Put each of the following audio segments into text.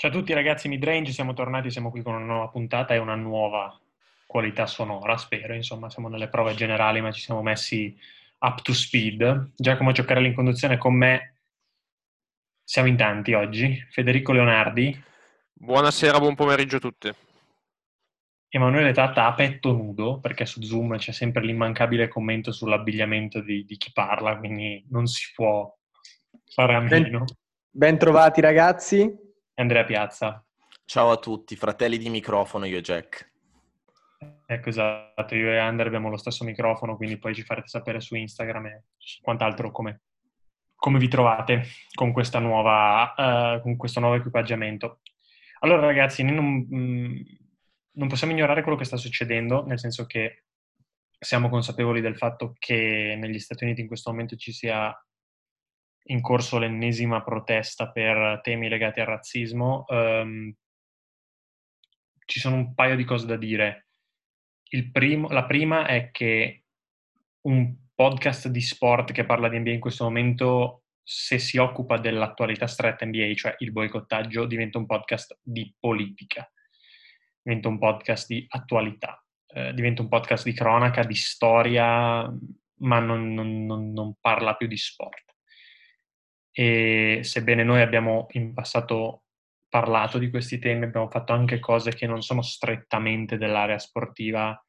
Ciao a tutti ragazzi Midrange, siamo tornati, siamo qui con una nuova puntata e una nuova qualità sonora, spero, insomma siamo nelle prove generali ma ci siamo messi up to speed. Giacomo Cioccarelli in conduzione con me, siamo in tanti oggi, Federico Leonardi. Buonasera, buon pomeriggio a tutti. Emanuele Tatta a petto nudo, perché su Zoom c'è sempre l'immancabile commento sull'abbigliamento di, di chi parla, quindi non si può fare a meno. Ben, ben trovati ragazzi. Andrea Piazza. Ciao a tutti, fratelli di microfono, io e Jack. Ecco, esatto, io e Ander abbiamo lo stesso microfono, quindi poi ci farete sapere su Instagram e quant'altro come, come vi trovate con, nuova, uh, con, questo nuovo equipaggiamento. Allora ragazzi, non, mm, non possiamo ignorare quello che sta succedendo, nel senso che siamo consapevoli del fatto che negli Stati Uniti in questo momento ci sia in corso l'ennesima protesta per temi legati al razzismo. Um, ci sono un paio di cose da dire. Primo, la prima è che un podcast di sport che parla di NBA in questo momento, se si occupa dell'attualità stretta NBA, cioè il boicottaggio, diventa un podcast di politica, diventa un podcast di attualità, eh, diventa un podcast di cronaca, di storia, ma non, non, non, non parla più di sport e sebbene noi abbiamo in passato parlato di questi temi, abbiamo fatto anche cose che non sono strettamente dell'area sportiva,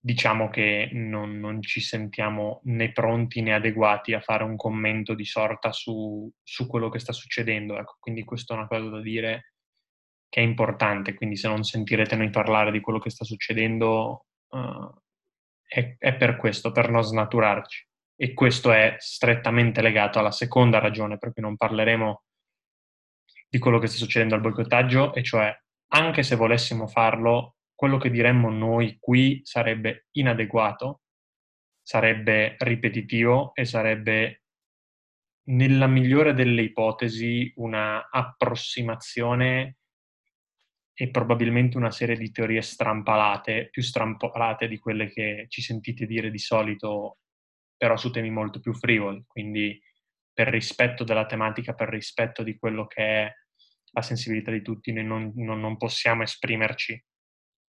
diciamo che non, non ci sentiamo né pronti né adeguati a fare un commento di sorta su, su quello che sta succedendo. Ecco, quindi questa è una cosa da dire che è importante, quindi se non sentirete noi parlare di quello che sta succedendo uh, è, è per questo, per non snaturarci e questo è strettamente legato alla seconda ragione per cui non parleremo di quello che sta succedendo al boicottaggio, e cioè anche se volessimo farlo, quello che diremmo noi qui sarebbe inadeguato, sarebbe ripetitivo e sarebbe nella migliore delle ipotesi una approssimazione e probabilmente una serie di teorie strampalate, più strampalate di quelle che ci sentite dire di solito però su temi molto più frivoli, quindi per rispetto della tematica, per rispetto di quello che è la sensibilità di tutti, noi non, non, non possiamo esprimerci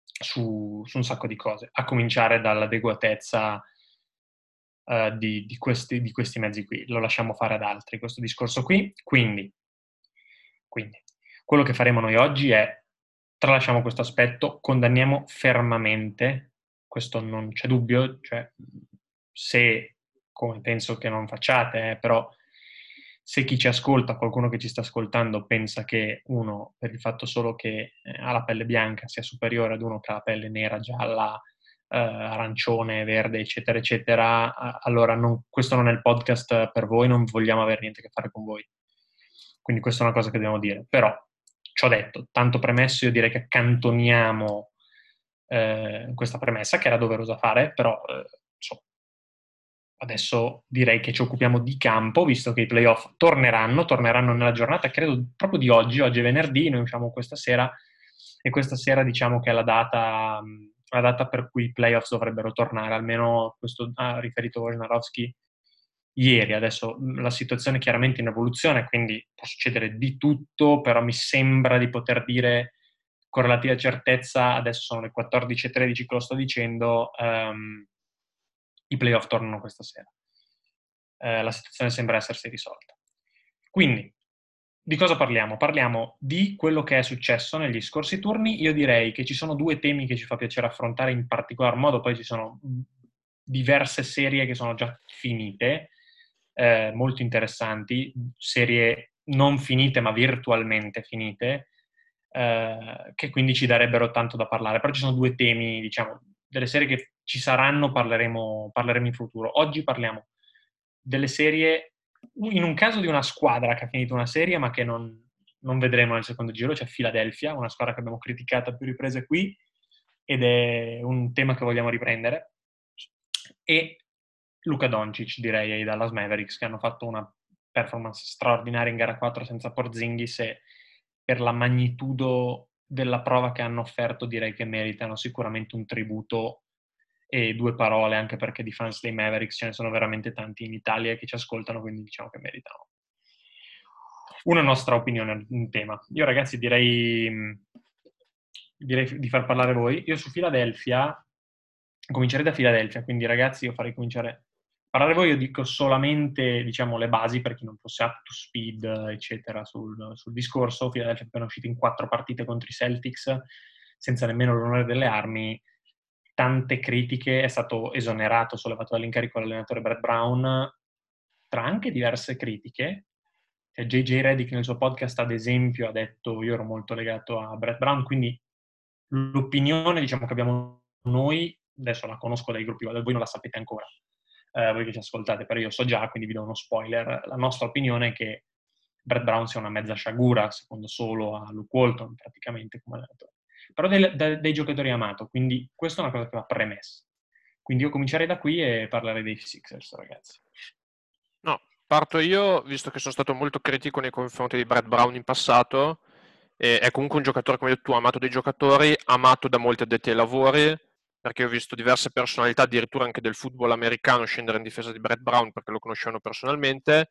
su, su, un sacco di cose, a cominciare dall'adeguatezza uh, di, di, questi, di, questi, mezzi qui. Lo lasciamo fare ad altri, questo discorso qui. Quindi, quindi, quello che faremo noi oggi è, tralasciamo questo aspetto, condanniamo fermamente, questo non c'è dubbio, cioè se come penso che non facciate, eh, però se chi ci ascolta, qualcuno che ci sta ascoltando, pensa che uno, per il fatto solo che eh, ha la pelle bianca, sia superiore ad uno che ha la pelle nera, gialla, eh, arancione, verde, eccetera, eccetera, allora non, questo non è il podcast per voi, non vogliamo avere niente a che fare con voi. Quindi questa è una cosa che dobbiamo dire. Però, ci ho detto, tanto premesso, io direi che accantoniamo eh, questa premessa, che era doverosa fare, però eh, adesso direi che ci occupiamo di campo, visto che i playoff torneranno, torneranno nella giornata, credo proprio di oggi, oggi è venerdì, noi usciamo questa sera e questa sera diciamo che è la data, la data per cui i playoff dovrebbero tornare, almeno questo ha riferito Wojnarowski ieri. Adesso la situazione è chiaramente in evoluzione, quindi può succedere di tutto, però mi sembra di poter dire con relativa certezza, adesso sono le 14.13 che lo sto dicendo, um, i playoff tornano questa sera. Eh, la situazione sembra essersi risolta. Quindi, di cosa parliamo? Parliamo di quello che è successo negli scorsi turni. Io direi che ci sono due temi che ci fa piacere affrontare in particolar modo, poi ci sono diverse serie che sono già finite, eh, molto interessanti, serie non finite ma virtualmente finite, eh, che quindi ci darebbero tanto da parlare. Però ci sono due temi, diciamo, delle serie che ci saranno, parleremo, parleremo in futuro. Oggi parliamo delle serie, in un caso di una squadra che ha finito una serie ma che non, non vedremo nel secondo giro, c'è cioè Philadelphia, una squadra che abbiamo criticato a più riprese qui ed è un tema che vogliamo riprendere. E Luca Doncic, direi, ai Dallas Mavericks, che hanno fatto una performance straordinaria in gara 4 senza Porzingis e per la magnitudo della prova che hanno offerto direi che meritano sicuramente un tributo e due parole, anche perché di fans dei Mavericks ce ne sono veramente tanti in Italia che ci ascoltano, quindi diciamo che meritano. una nostra opinione in tema. Io ragazzi direi, direi di far parlare voi. Io su Philadelphia, comincerei da Philadelphia, quindi ragazzi io farei cominciare parlare voi, io dico solamente diciamo, le basi per chi non fosse up to speed, eccetera, sul, sul discorso. Philadelphia è appena uscito in quattro partite contro i Celtics, senza nemmeno l'onore delle armi. Tante critiche, è stato esonerato, sollevato dall'incarico l'allenatore Brad Brown, tra anche diverse critiche. JJ cioè, Reddick nel suo podcast, ad esempio, ha detto io ero molto legato a Brad Brown, quindi l'opinione diciamo, che abbiamo noi, adesso la conosco dai gruppi, voi non la sapete ancora, eh, voi che ci ascoltate, però io so già, quindi vi do uno spoiler. La nostra opinione è che Brad Brown sia una mezza sciagura, secondo solo a Luke Walton, praticamente come allenatore. Però dei, dei, dei giocatori amato, quindi questa è una cosa che va premessa. Quindi io comincerei da qui e parlerei dei Sixers, ragazzi. No, parto io, visto che sono stato molto critico nei confronti di Brad Brown in passato. è comunque un giocatore, come hai detto tu, amato dai giocatori, amato da molti addetti ai lavori, perché ho visto diverse personalità, addirittura anche del football americano, scendere in difesa di Brett Brown perché lo conoscevano personalmente.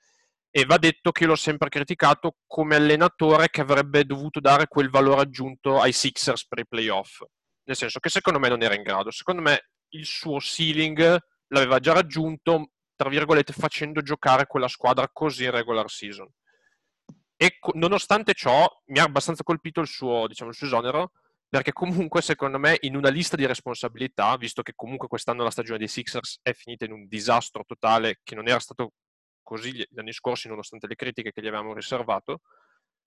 E va detto che l'ho sempre criticato come allenatore che avrebbe dovuto dare quel valore aggiunto ai Sixers per i playoff. Nel senso che secondo me non era in grado. Secondo me il suo ceiling l'aveva già raggiunto, tra virgolette, facendo giocare quella squadra così in regular season. E nonostante ciò, mi ha abbastanza colpito il suo, diciamo, il suo esonero, perché comunque secondo me in una lista di responsabilità, visto che comunque quest'anno la stagione dei Sixers è finita in un disastro totale che non era stato così gli anni scorsi nonostante le critiche che gli avevamo riservato,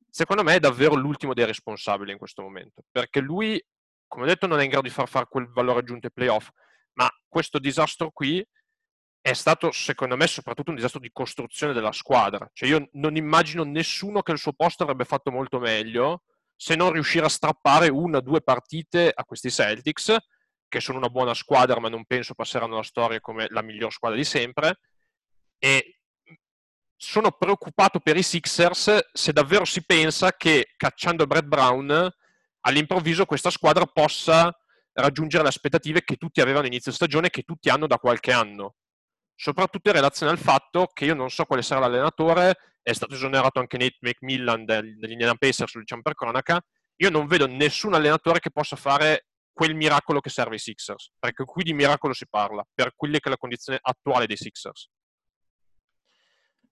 secondo me è davvero l'ultimo dei responsabili in questo momento, perché lui, come ho detto, non è in grado di far fare quel valore aggiunto ai playoff, ma questo disastro qui è stato, secondo me, soprattutto un disastro di costruzione della squadra. Cioè io non immagino nessuno che il suo posto avrebbe fatto molto meglio se non riuscire a strappare una o due partite a questi Celtics, che sono una buona squadra, ma non penso passeranno la storia come la miglior squadra di sempre. E sono preoccupato per i Sixers se davvero si pensa che cacciando Brad Brown all'improvviso questa squadra possa raggiungere le aspettative che tutti avevano inizio stagione e che tutti hanno da qualche anno soprattutto in relazione al fatto che io non so quale sarà l'allenatore, è stato esonerato anche Nate McMillan del, degli Indiana Pacers, lo diciamo per cronaca, io non vedo nessun allenatore che possa fare quel miracolo che serve ai Sixers, perché qui di miracolo si parla, per quella che è la condizione attuale dei Sixers.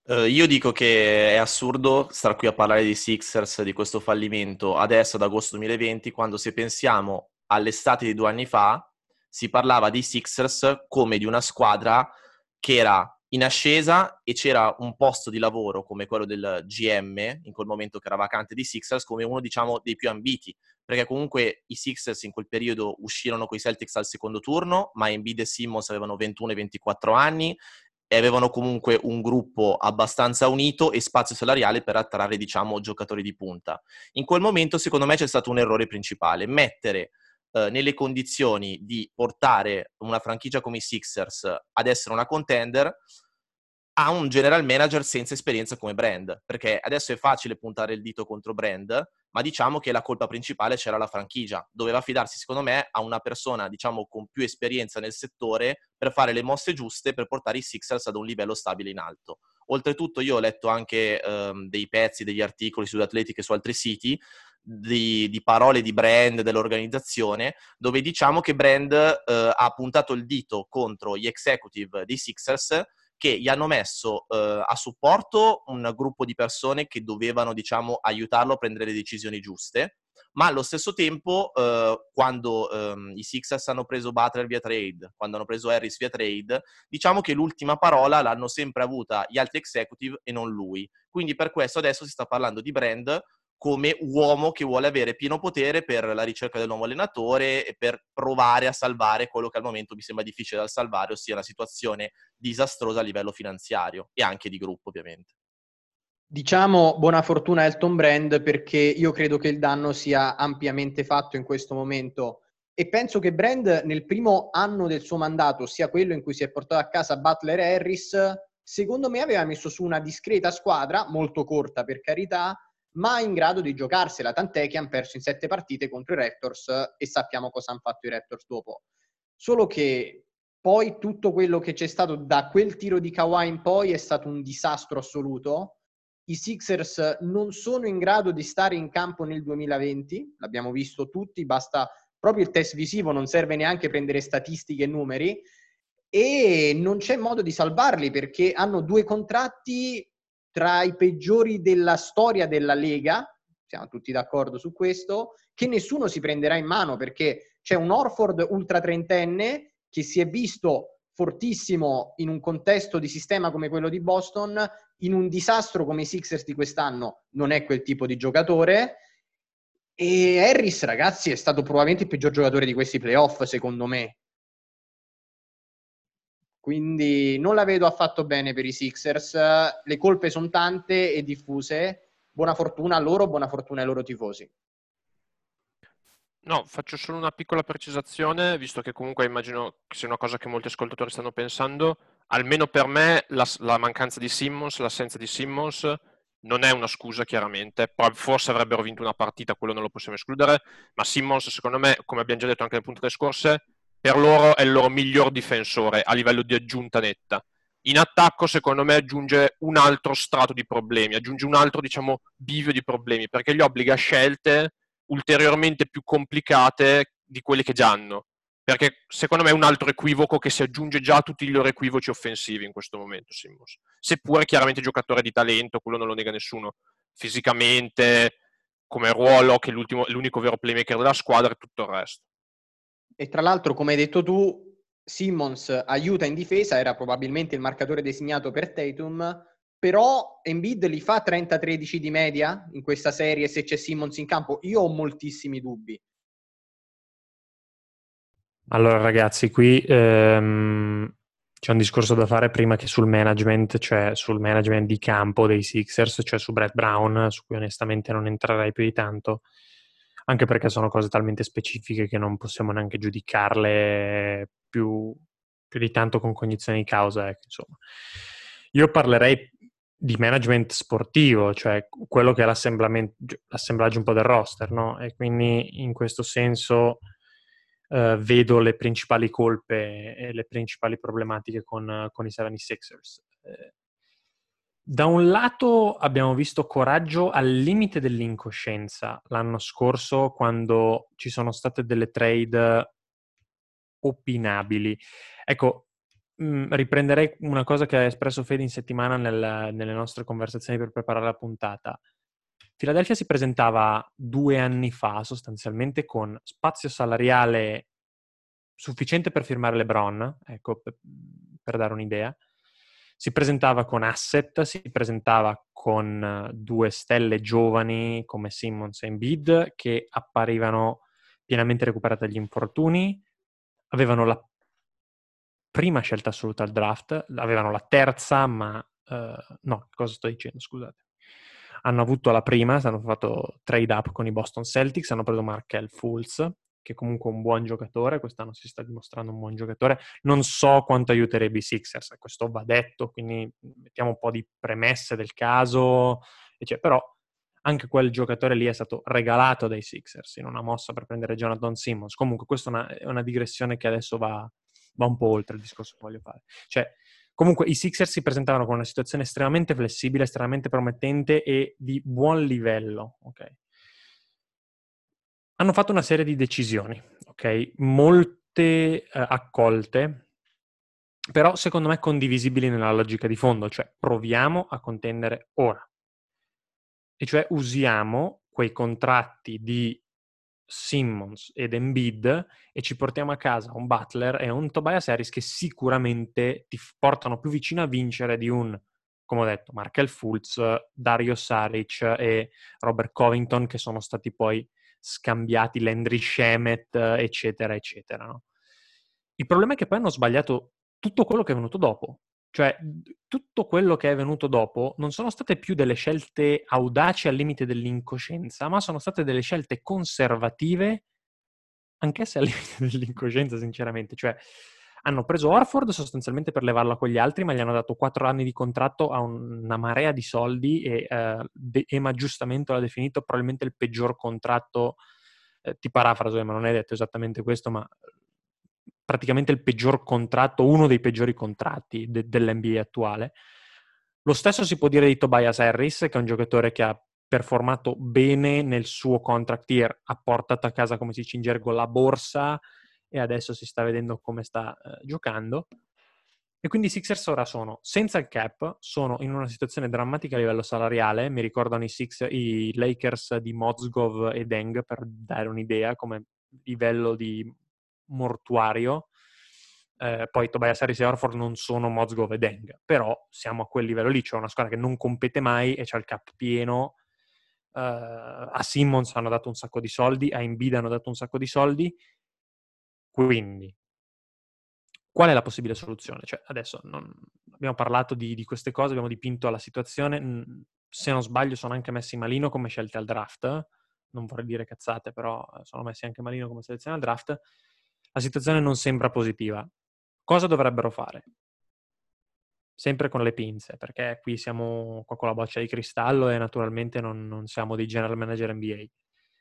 Uh, io dico che è assurdo stare qui a parlare dei Sixers, di questo fallimento, adesso ad agosto 2020, quando se pensiamo all'estate di due anni fa, si parlava dei Sixers come di una squadra che era in ascesa e c'era un posto di lavoro come quello del GM, in quel momento che era vacante di Sixers, come uno diciamo dei più ambiti, perché comunque i Sixers in quel periodo uscirono con i Celtics al secondo turno, ma Embiid e Simmons avevano 21 e 24 anni e avevano comunque un gruppo abbastanza unito e spazio salariale per attrarre diciamo giocatori di punta. In quel momento secondo me c'è stato un errore principale, mettere eh, nelle condizioni di portare una franchigia come i Sixers ad essere una contender a un general manager senza esperienza come brand, perché adesso è facile puntare il dito contro brand, ma diciamo che la colpa principale c'era la franchigia. Doveva fidarsi, secondo me, a una persona, diciamo, con più esperienza nel settore per fare le mosse giuste per portare i Sixers ad un livello stabile in alto. Oltretutto io ho letto anche ehm, dei pezzi, degli articoli su Athletic e su altri siti di, di, parole di brand dell'organizzazione, dove diciamo che brand eh, ha puntato il dito contro gli executive dei Sixers che gli hanno messo eh, a supporto un gruppo di persone che dovevano, diciamo, aiutarlo a prendere le decisioni giuste, ma allo stesso tempo, eh, quando ehm, i Sixers hanno preso Butler via trade, quando hanno preso Harris via trade, diciamo che l'ultima parola l'hanno sempre avuta gli altri executive e non lui. Quindi per questo adesso si sta parlando di brand come uomo che vuole avere pieno potere per la ricerca del nuovo allenatore e per provare a salvare quello che al momento mi sembra difficile da salvare, ossia una situazione disastrosa a livello finanziario e anche di gruppo ovviamente. Diciamo buona fortuna a Elton Brand perché io credo che il danno sia ampiamente fatto in questo momento e penso che Brand nel primo anno del suo mandato, sia quello in cui si è portato a casa Butler Harris, secondo me aveva messo su una discreta squadra, molto corta per carità, ma in grado di giocarsela, tant'è che hanno perso in sette partite contro i Raptors e sappiamo cosa hanno fatto i Raptors dopo. Solo che poi tutto quello che c'è stato da quel tiro di Kawhi in poi è stato un disastro assoluto i Sixers non sono in grado di stare in campo nel 2020, l'abbiamo visto tutti, basta proprio il test visivo, non serve neanche prendere statistiche e numeri, e non c'è modo di salvarli perché hanno due contratti tra i peggiori della storia della Lega, siamo tutti d'accordo su questo, che nessuno si prenderà in mano perché c'è un Orford ultra trentenne che si è visto fortissimo in un contesto di sistema come quello di Boston, in un disastro come i Sixers di quest'anno non è quel tipo di giocatore. E Harris, ragazzi, è stato probabilmente il peggior giocatore di questi playoff, secondo me. Quindi non la vedo affatto bene per i Sixers. Le colpe sono tante e diffuse. Buona fortuna a loro, buona fortuna ai loro tifosi. No, faccio solo una piccola precisazione, visto che comunque immagino che sia una cosa che molti ascoltatori stanno pensando. Almeno per me la, la mancanza di Simmons, l'assenza di Simmons, non è una scusa chiaramente. Forse avrebbero vinto una partita, quello non lo possiamo escludere, ma Simmons secondo me, come abbiamo già detto anche nelle puntate scorse, per loro è il loro miglior difensore a livello di aggiunta netta. In attacco, secondo me, aggiunge un altro strato di problemi, aggiunge un altro, diciamo, bivio di problemi, perché gli obbliga a scelte ulteriormente più complicate di quelle che già hanno. Perché secondo me è un altro equivoco che si aggiunge già a tutti i loro equivoci offensivi in questo momento, Simmons. Seppure chiaramente giocatore di talento, quello non lo nega nessuno. Fisicamente, come ruolo, che è l'unico vero playmaker della squadra e tutto il resto. E tra l'altro, come hai detto tu, Simmons aiuta in difesa, era probabilmente il marcatore designato per Tatum, però Embiid li fa 30-13 di media in questa serie se c'è Simmons in campo? Io ho moltissimi dubbi. Allora ragazzi, qui ehm, c'è un discorso da fare prima che sul management, cioè sul management di campo dei Sixers, cioè su Brett Brown, su cui onestamente non entrerei più di tanto anche perché sono cose talmente specifiche che non possiamo neanche giudicarle più, più di tanto con cognizione di causa. Ecco, insomma. Io parlerei di management sportivo, cioè quello che è l'assemblaggio un po' del roster, no? E quindi in questo senso eh, vedo le principali colpe e le principali problematiche con, con i 76ers. Eh, da un lato abbiamo visto coraggio al limite dell'incoscienza l'anno scorso quando ci sono state delle trade opinabili. Ecco, mh, mm, riprenderei una cosa che ha espresso Fede in settimana nel, nelle nostre conversazioni per preparare la puntata. Philadelphia si presentava due anni fa sostanzialmente con spazio salariale sufficiente per firmare LeBron, ecco, per, per dare un'idea, si presentava con asset, si presentava con due stelle giovani come Simmons e Embiid che apparivano pienamente recuperate dagli infortuni, avevano la prima scelta assoluta al draft, avevano la terza, ma uh, no, cosa sto dicendo? Scusate. Hanno avuto la prima, hanno fatto trade up con i Boston Celtics, hanno preso Markel Fultz, che è comunque un buon giocatore, quest'anno si sta dimostrando un buon giocatore. Non so quanto aiuterebbe i Sixers, questo va detto, quindi mettiamo un po' di premesse del caso, cioè, però anche quel giocatore lì è stato regalato dai Sixers in una mossa per prendere Jonathan Simmons. Comunque questa è una, è una digressione che adesso va, va, un po' oltre il discorso che voglio fare. Cioè, comunque i Sixers si presentavano con una situazione estremamente flessibile, estremamente promettente e di buon livello, ok? hanno fatto una serie di decisioni, ok? Molte eh, accolte, però secondo me condivisibili nella logica di fondo, cioè proviamo a contendere ora. E cioè usiamo quei contratti di Simmons ed Embiid e ci portiamo a casa un Butler e un Tobias Harris che sicuramente ti portano più vicino a vincere di un, come ho detto, Markel Fultz, Dario Saric e Robert Covington che sono stati poi scambiati Landry Shemet, eccetera, eccetera. No? Il problema è che poi hanno sbagliato tutto quello che è venuto dopo. Cioè, tutto quello che è venuto dopo non sono state più delle scelte audaci al limite dell'incoscienza, ma sono state delle scelte conservative, anch'esse al limite dell'incoscienza, sinceramente. Cioè, hanno preso Orford sostanzialmente per levarla con gli altri, ma gli hanno dato quattro anni di contratto a una marea di soldi e uh, De- Ema giustamente l'ha definito probabilmente il peggior contratto, eh, ti parafraso, ma non è detto esattamente questo, ma praticamente il peggior contratto, uno dei peggiori contratti de- dell'NBA attuale. Lo stesso si può dire di Tobias Harris, che è un giocatore che ha performato bene nel suo contract year, ha portato a casa, come si dice in gergo, la borsa e adesso si sta vedendo come sta eh, giocando. E quindi i Sixers ora sono senza il cap, sono in una situazione drammatica a livello salariale. Mi ricordano i, Six, i Lakers di Mozgov e Deng per dare un'idea come livello di mortuario. Eh, poi Tobias Harris e Orford non sono Mozgov e Deng, però siamo a quel livello lì. C'è una squadra che non compete mai e c'è il cap pieno. Eh, a Simmons hanno dato un sacco di soldi, a Embiid hanno dato un sacco di soldi. Quindi Qual è la possibile soluzione? Cioè, adesso non... abbiamo parlato di, di, queste cose, abbiamo dipinto la situazione. Se non sbaglio, sono anche messi malino come scelte al draft. Non vorrei dire cazzate, però eh, sono messi anche malino come selezione al draft. La situazione non sembra positiva. Cosa dovrebbero fare? Sempre con le pinze, perché qui siamo qua con la boccia di cristallo e naturalmente non, non siamo dei general manager NBA.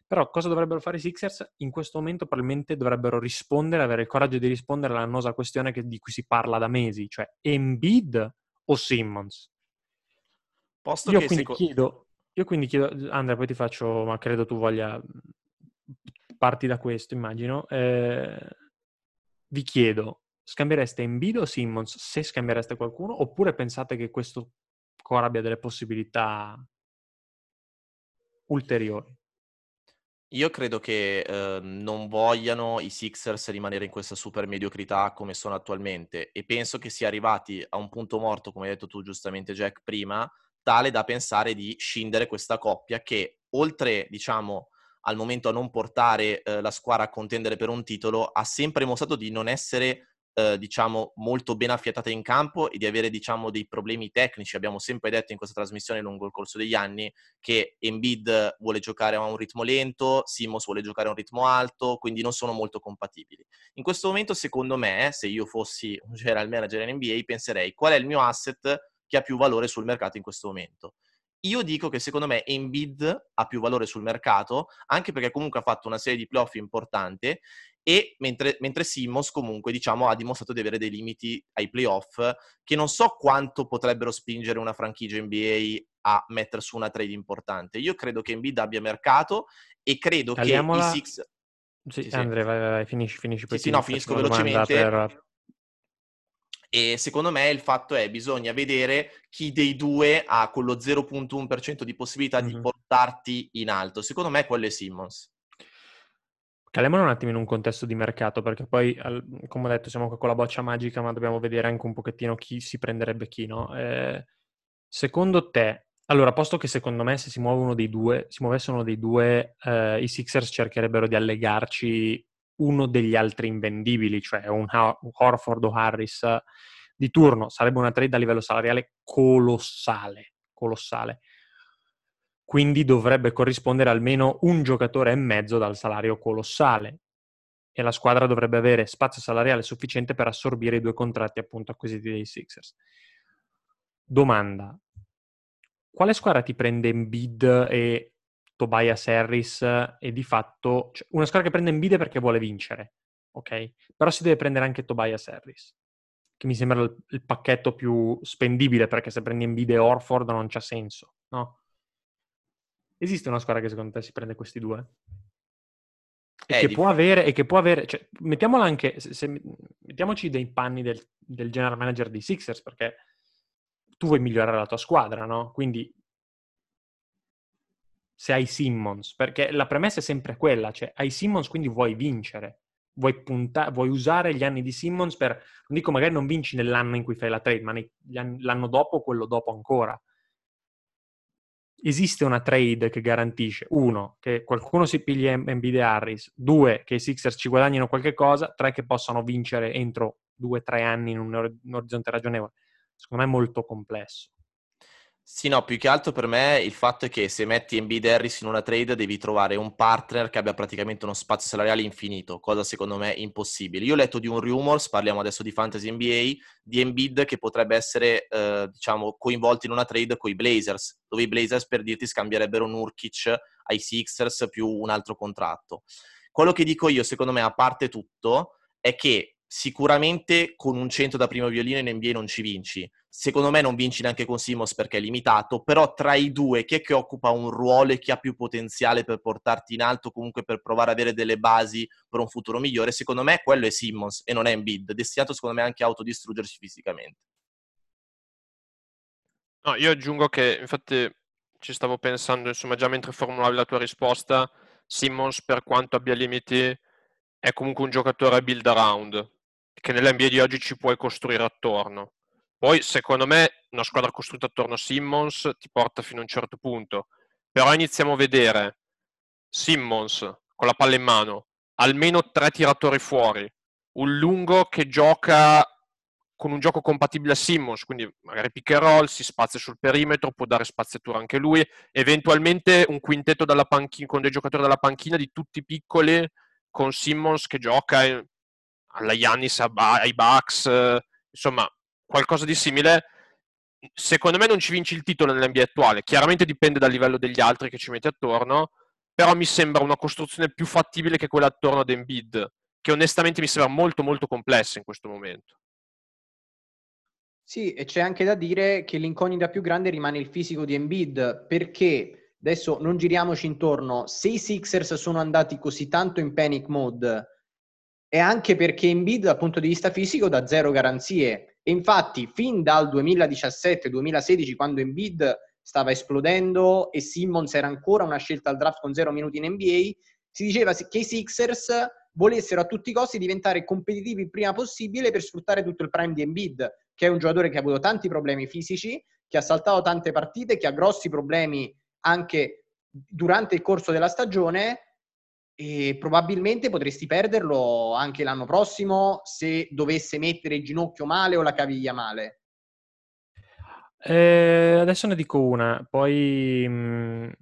Però cosa dovrebbero fare i Sixers? In questo momento probabilmente dovrebbero rispondere, avere il coraggio di rispondere alla nosa questione che, di cui si parla da mesi, cioè Embiid o Simmons? Posto io, quindi seco- chiedo, io quindi chiedo, Andrea, poi ti faccio, ma credo tu voglia, parti da questo, immagino. Eh, vi chiedo, scambiereste Embiid o Simmons se scambiereste qualcuno, oppure pensate che questo core abbia delle possibilità ulteriori? Io credo che eh, non vogliano i Sixers rimanere in questa super mediocrità come sono attualmente e penso che sia arrivati a un punto morto, come hai detto tu giustamente Jack prima, tale da pensare di scindere questa coppia che oltre, diciamo, al momento a non portare eh, la squadra a contendere per un titolo, ha sempre mostrato di non essere eh, diciamo, molto ben affiatata in campo e di avere, diciamo, dei problemi tecnici. Abbiamo sempre detto in questa trasmissione lungo il corso degli anni che Embiid vuole giocare a un ritmo lento, Simos vuole giocare a un ritmo alto, quindi non sono molto compatibili. In questo momento, secondo me, se io fossi un general manager in NBA, penserei qual è il mio asset che ha più valore sul mercato in questo momento. Io dico che secondo me Embiid ha più valore sul mercato, anche perché comunque ha fatto una serie di playoff importante e mentre, mentre Simmons comunque diciamo, ha dimostrato di avere dei limiti ai playoff che non so quanto potrebbero spingere una franchigia NBA a mettere su una trade importante. Io credo che Embiid abbia mercato e credo Tagliamola... che i Six... Sì, sì, Andrea, vai, vai, finisci, finisci. Poi sì, sì, no, finisco velocemente. Per... E secondo me il fatto è bisogna vedere chi dei due ha quello 0.1% di possibilità mm-hmm. di portarti in alto. Secondo me quello è Simmons. Caliamolo un attimo in un contesto di mercato, perché poi, come ho detto, siamo qua con la boccia magica, ma dobbiamo vedere anche un pochettino chi si prenderebbe chi, no? Eh, secondo te, allora, posto che secondo me se si muove uno dei due, si muovesse uno dei due, eh, i Sixers cercherebbero di allegarci uno degli altri invendibili, cioè un, un Horford o Harris di turno, sarebbe una trade a livello salariale colossale, colossale quindi dovrebbe corrispondere almeno un giocatore e mezzo dal salario colossale e la squadra dovrebbe avere spazio salariale sufficiente per assorbire i due contratti appunto acquisiti dai Sixers. Domanda. Quale squadra ti prende in bid e Tobias Harris e di fatto... Cioè, una squadra che prende in bid perché vuole vincere, ok? Però si deve prendere anche Tobias Harris, che mi sembra il, il pacchetto più spendibile perché se prendi in bid e Orford non c'ha senso, no? Esiste una squadra che secondo te si prende questi due? E, che, può avere, e che può avere, cioè, mettiamola anche, se, se, mettiamoci dei panni del, del general manager di Sixers, perché tu vuoi migliorare la tua squadra, no? Quindi se hai Simmons, perché la premessa è sempre quella, cioè hai Simmons quindi vuoi vincere, vuoi, punta- vuoi usare gli anni di Simmons per, non dico magari non vinci nell'anno in cui fai la trade, ma nei, l'anno dopo o quello dopo ancora esiste una trade che garantisce, uno, che qualcuno si piglia Embiid e Harris, due, che i Sixers ci guadagnino qualche cosa, tre, che possano vincere entro due o tre anni in un, un orizzonte ragionevole. Secondo me è molto complesso. Sì, no, più che altro per me il fatto è che se metti Embiid Harris in una trade devi trovare un partner che abbia praticamente uno spazio salariale infinito, cosa secondo me impossibile. Io ho letto di un rumors, parliamo adesso di Fantasy NBA, di Embiid che potrebbe essere, eh, diciamo, coinvolto in una trade con i Blazers, dove i Blazers per dirti scambierebbero Nurkic ai Sixers più un altro contratto. Quello che dico io, secondo me, a parte tutto, è che sicuramente con un centro da primo violino in NBA non ci vinci. Secondo me non vinci neanche con Simmons perché è limitato, però tra i due chi è che occupa un ruolo e chi ha più potenziale per portarti in alto, comunque per provare ad avere delle basi per un futuro migliore, secondo me quello è Simmons e non è Embiid, destinato secondo me anche a autodistruggersi fisicamente. No, io aggiungo che infatti ci stavo pensando, insomma, già mentre formulavi la tua risposta, Simmons per quanto abbia limiti è comunque un giocatore build around, che nell'NBA di oggi ci puoi costruire attorno. Poi, secondo me, una squadra costruita attorno a Simmons ti porta fino a un certo punto. Però iniziamo a vedere Simmons con la palla in mano, almeno tre tiratori fuori, un lungo che gioca con un gioco compatibile a Simmons, quindi magari pick and roll, si spazia sul perimetro, può dare spaziatura anche lui, eventualmente un quintetto panchina, con dei giocatori dalla panchina di tutti piccoli, con Simmons che gioca alla Yannis, ai Bucks, insomma qualcosa di simile. Secondo me non ci vinci il titolo nell'NBA attuale, chiaramente dipende dal livello degli altri che ci metti attorno, però mi sembra una costruzione più fattibile che quella attorno ad Embiid, che onestamente mi sembra molto molto complessa in questo momento. Sì, e c'è anche da dire che l'incognita più grande rimane il fisico di Embiid, perché adesso non giriamoci intorno, se i Sixers sono andati così tanto in panic mode è anche perché Embiid dal punto di vista fisico dà zero garanzie. E infatti fin dal 2017-2016, quando Embiid stava esplodendo e Simmons era ancora una scelta al draft con zero minuti in NBA, si diceva che i Sixers volessero a tutti i costi diventare competitivi il prima possibile per sfruttare tutto il prime di Embiid che è un giocatore che ha avuto tanti problemi fisici, che ha saltato tante partite, che ha grossi problemi anche durante il corso della stagione e probabilmente potresti perderlo anche l'anno prossimo se dovesse mettere il ginocchio male o la caviglia male. Eh, adesso ne dico una, poi mh,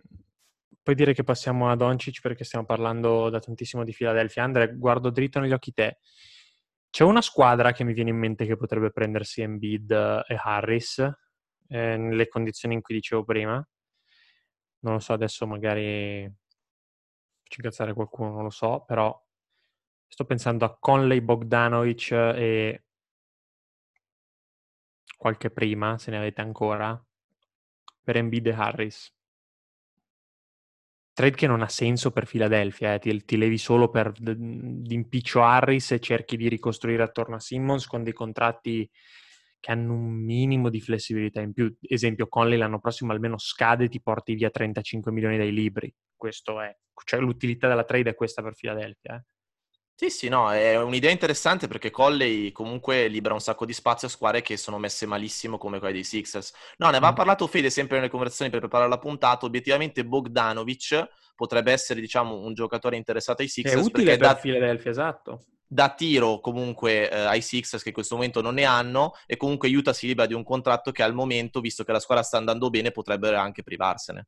puoi dire che passiamo a Doncic perché stiamo parlando da tantissimo di Philadelphia. Andre, guardo dritto negli occhi te. C'è una squadra che mi viene in mente che potrebbe prendersi Embiid e Harris eh, nelle condizioni in cui dicevo prima. Non lo so, adesso magari faccio incazzare qualcuno, non lo so, però sto pensando a Conley, Bogdanovic e qualche prima, se ne avete ancora, per Embiid e Harris. Trade che non ha senso per Philadelphia, eh. ti, ti, levi solo per d'impiccio Harris e cerchi di ricostruire attorno a Simmons con dei contratti che hanno un minimo di flessibilità in più. Esempio, Conley l'anno prossimo almeno scade e ti porti via 35 milioni dai libri. Questo è, cioè l'utilità della trade è questa per Philadelphia. Eh. Sì, sì, no, è un'idea interessante perché Colley comunque libera un sacco di spazio a squadre che sono messe malissimo come quelle dei Sixers. No, ne aveva mm. parlato Fede sempre nelle conversazioni per preparare la puntata, obiettivamente Bogdanovic potrebbe essere, diciamo, un giocatore interessato ai Sixers. È utile per da, Philadelphia, esatto. Da tiro comunque eh, ai Sixers che in questo momento non ne hanno e comunque Utah si libera di un contratto che al momento, visto che la squadra sta andando bene, potrebbe anche privarsene.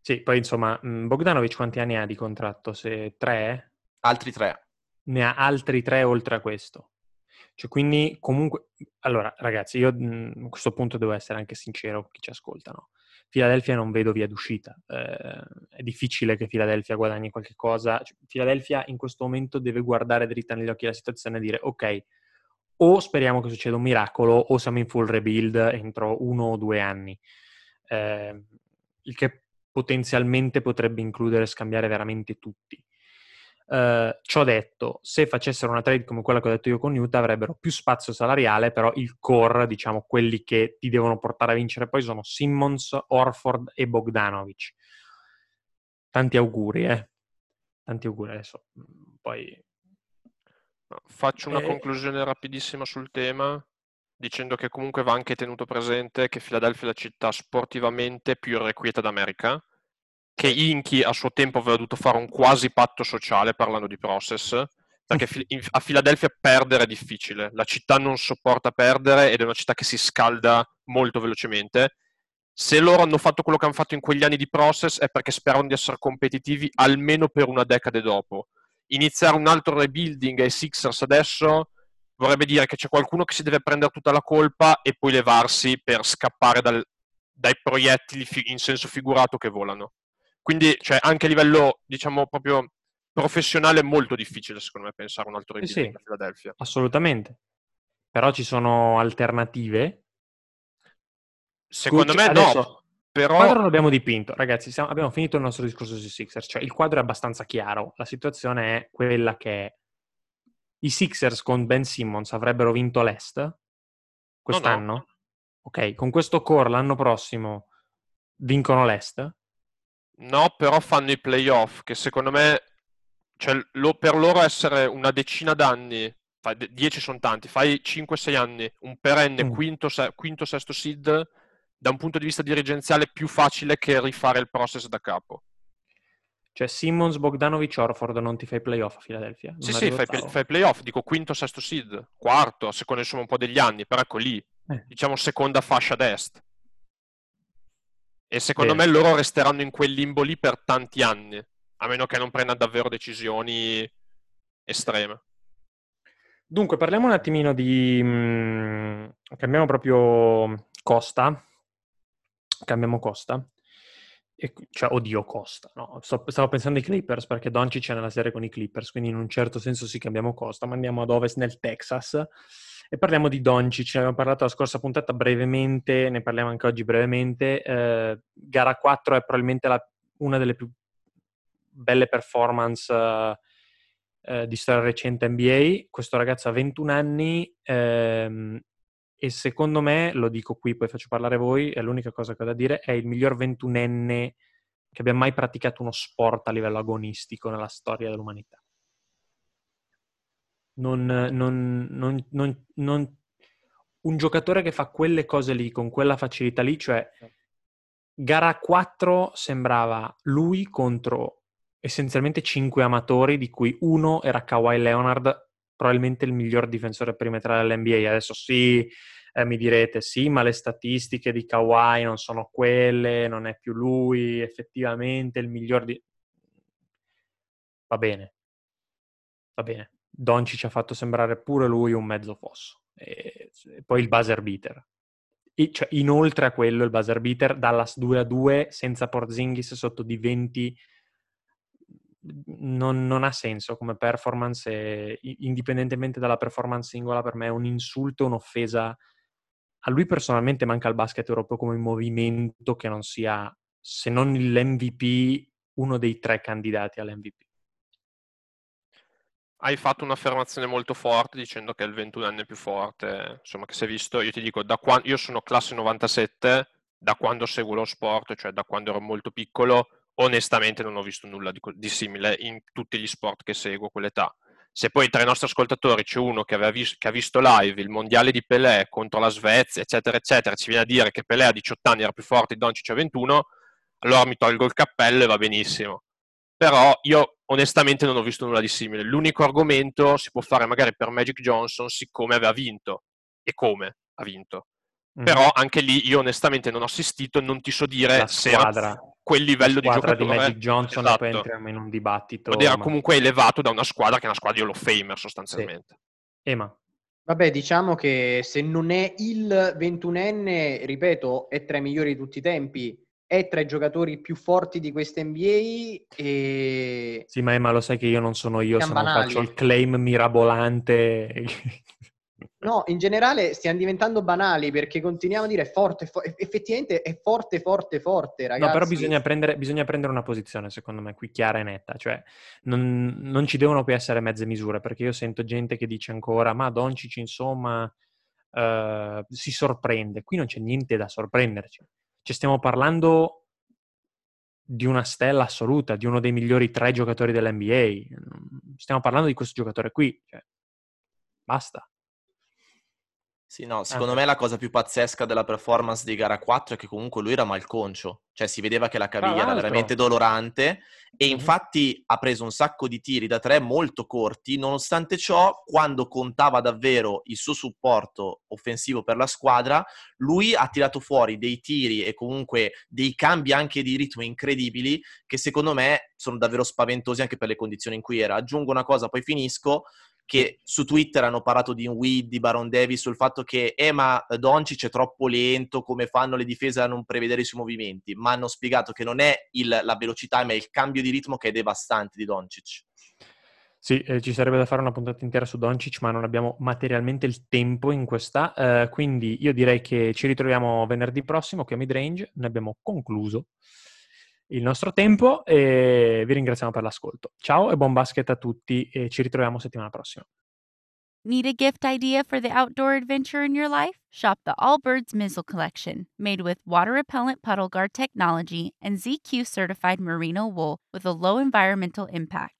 Sì, poi insomma, mm, Bogdanovic quanti anni ha di contratto? Se tre? Altri tre. Ne ha altri tre oltre a questo. Cioè, quindi comunque... Allora, ragazzi, io mhmm, a questo punto devo essere anche sincero con chi ci ascolta, no? Philadelphia non vedo via d'uscita. Eh, è difficile che Philadelphia guadagni qualche cosa. Cioè, Philadelphia in questo momento deve guardare dritta negli occhi la situazione e dire ok, o speriamo che succeda un miracolo o siamo in full rebuild entro uno o due anni. Eh, il che potenzialmente potrebbe includere scambiare veramente tutti. Uh, ciò detto, se facessero una trade come quella che ho detto io con Utah, avrebbero più spazio salariale, però il core, diciamo, quelli che ti devono portare a vincere poi sono Simmons, Orford e Bogdanovic. Tanti auguri, eh. Tanti auguri adesso. Mm, poi... Faccio una eh... conclusione rapidissima sul tema, dicendo che comunque va anche tenuto presente che Philadelphia è la città sportivamente più irrequieta d'America che Inchi a suo tempo aveva dovuto fare un quasi patto sociale parlando di process, perché a Filadelfia perdere è difficile, la città non sopporta perdere ed è una città che si scalda molto velocemente. Se loro hanno fatto quello che hanno fatto in quegli anni di process è perché speravano di essere competitivi almeno per una decade dopo. Iniziare un altro rebuilding ai Sixers adesso vorrebbe dire che c'è qualcuno che si deve prendere tutta la colpa e poi levarsi per scappare dal, dai proiettili in senso figurato che volano. Quindi, cioè, anche a livello, diciamo, proprio professionale è molto difficile, secondo me, pensare un altro Sì, rebuilding sì. a Philadelphia. Assolutamente. Però ci sono alternative. Secondo Cioè, me no, adesso, Il quadro però l'abbiamo dipinto, ragazzi. siamo- abbiamo finito il nostro discorso sui Sixers. Cioè, il quadro è abbastanza chiaro. La situazione è quella che i Sixers con Ben Simmons avrebbero vinto l'Est quest'anno. Ok, con questo core l'anno prossimo vincono l'Est. no, però fanno i playoff, che secondo me, cioè, lo- per loro essere una decina d'anni, fai, 10 sono tanti, fai 5-6 anni, un perenne Mm. quinto, se- quinto, sesto seed, da un punto di vista dirigenziale è più facile che rifare il process da capo. Cioè, Simmons, Bogdanovic, Orford non ti fai playoff a Philadelphia. Sì, sì, fai, fai playoff, dico quinto, sesto seed, quarto, a seconda insomma un po' degli anni, però ecco lì, Eh. diciamo seconda fascia d'est. E secondo Bene. me loro resteranno in quel limbo lì per tanti anni, a meno che non prenda davvero decisioni estreme. Dunque, parliamo un attimino di... mm, cambiamo proprio Costa. Cambiamo Costa. Cioè, oddio, Costa. No, stavo pensando ai Clippers perché Doncic è nella serie con i Clippers, quindi in un certo senso sì, cambiamo Costa, ma andiamo ad ovest nel Texas e parliamo di Doncic. Ne abbiamo parlato la scorsa puntata brevemente, ne parliamo anche oggi brevemente. Eh, gara 4 è probabilmente la- una delle più belle performance eh, di storia recente NBA. Questo ragazzo ha 21 anni ehm, e secondo me, lo dico qui, poi faccio parlare voi, è l'unica cosa che ho da dire, è il miglior 21enne che abbia mai praticato uno sport a livello agonistico nella storia dell'umanità. Non, non- non- non- non- un giocatore che fa quelle cose lì con quella facilità lì, cioè gara 4 sembrava lui contro essenzialmente 5 amatori, di cui uno era Kawhi Leonard, probabilmente il miglior difensore perimetrale dell'NBA. Adesso sì, eh, mi direte, sì, ma le statistiche di Kawhi non sono quelle, non è più lui, effettivamente il miglior di... Va bene, va bene. Doncic ha fatto sembrare pure lui un mezzo fosso. E, e poi il buzzer beater. E, cioè, inoltre a quello, il buzzer beater, Dallas 2 a 2, senza Porzingis sotto di 20, non, non ha senso come performance. Indipendentemente dalla performance singola, per me è un insulto, un'offesa. A lui personalmente manca il basket europeo come movimento che non sia, se non l'MVP, uno dei tre candidati all'MVP. Hai fatto un'affermazione molto forte dicendo che è il 21enne più forte, insomma, che si è visto. Io ti dico, da quando, io sono classe 97, da quando seguo lo sport, cioè da quando ero molto piccolo, onestamente non ho visto nulla di, di simile in tutti gli sport che seguo a quell'età. Se poi tra i nostri ascoltatori c'è uno che, aveva vis- che ha visto live il mondiale di Pelé contro la Svezia, eccetera, eccetera, ci viene a dire che Pelé a 18 anni era più forte di Doncic a 21, allora mi tolgo il cappello e va benissimo. Però io onestamente non ho visto nulla di simile. L'unico argomento si può fare magari per Magic Johnson, siccome aveva vinto e come ha vinto. Mm. Però anche lì io onestamente non ho assistito, non ti so dire la se era squadra, quel livello di di giocatore. Magic Johnson e poi Esatto. entriamo in un dibattito. Ed era ma- comunque elevato da una squadra che è una squadra di Hall of Famer sostanzialmente. Ema. Vabbè, diciamo che se non è il 21enne, ripeto, è tra i migliori di tutti i tempi, è tra i giocatori più forti di questa NBA e... Sì, ma Emma lo sai che io non sono io se non faccio il claim mirabolante. No, in generale stiamo diventando banali perché continuiamo a dire forte, fo- effettivamente è forte, forte, forte, ragazzi. No, però bisogna prendere, bisogna prendere una posizione, secondo me, qui chiara e netta. Cioè, non, non ci devono più essere mezze misure, perché io sento gente che dice ancora, ma Doncic, insomma, eh, si sorprende. Qui non c'è niente da sorprenderci. Ci stiamo parlando di una stella assoluta, di uno dei migliori tre giocatori dell'NBA. Stiamo parlando di questo giocatore qui. Cioè, basta. Sì, no, secondo Ah. me la cosa più pazzesca della performance di gara 4 è che comunque lui era malconcio, cioè si vedeva che la caviglia era veramente dolorante e Mhm. infatti ha preso un sacco di tiri da tre molto corti, nonostante ciò, quando contava davvero il suo supporto offensivo per la squadra, lui ha tirato fuori dei tiri e comunque dei cambi anche di ritmo incredibili che secondo me sono davvero spaventosi anche per le condizioni in cui era. Aggiungo una cosa, poi finisco, che su Twitter hanno parlato di Weed, di Baron Davis, sul fatto che eh, ma Doncic è troppo lento, come fanno le difese a non prevedere i suoi movimenti, ma hanno spiegato che non è il, la velocità, ma è il cambio di ritmo che è devastante di Doncic. Sì, eh, ci sarebbe da fare una puntata intera su Doncic, ma non abbiamo materialmente il tempo in questa, eh, quindi io direi che ci ritroviamo venerdì prossimo qui a Midrange, ne abbiamo concluso il nostro tempo e vi ringraziamo per l'ascolto. Ciao e buon basket a tutti e ci ritroviamo settimana prossima. Need a gift idea for the outdoor adventure in your life? Shop the Allbirds Mizzle Collection, made with water repellent puddle guard technology and ZQ certified merino wool with a low environmental impact.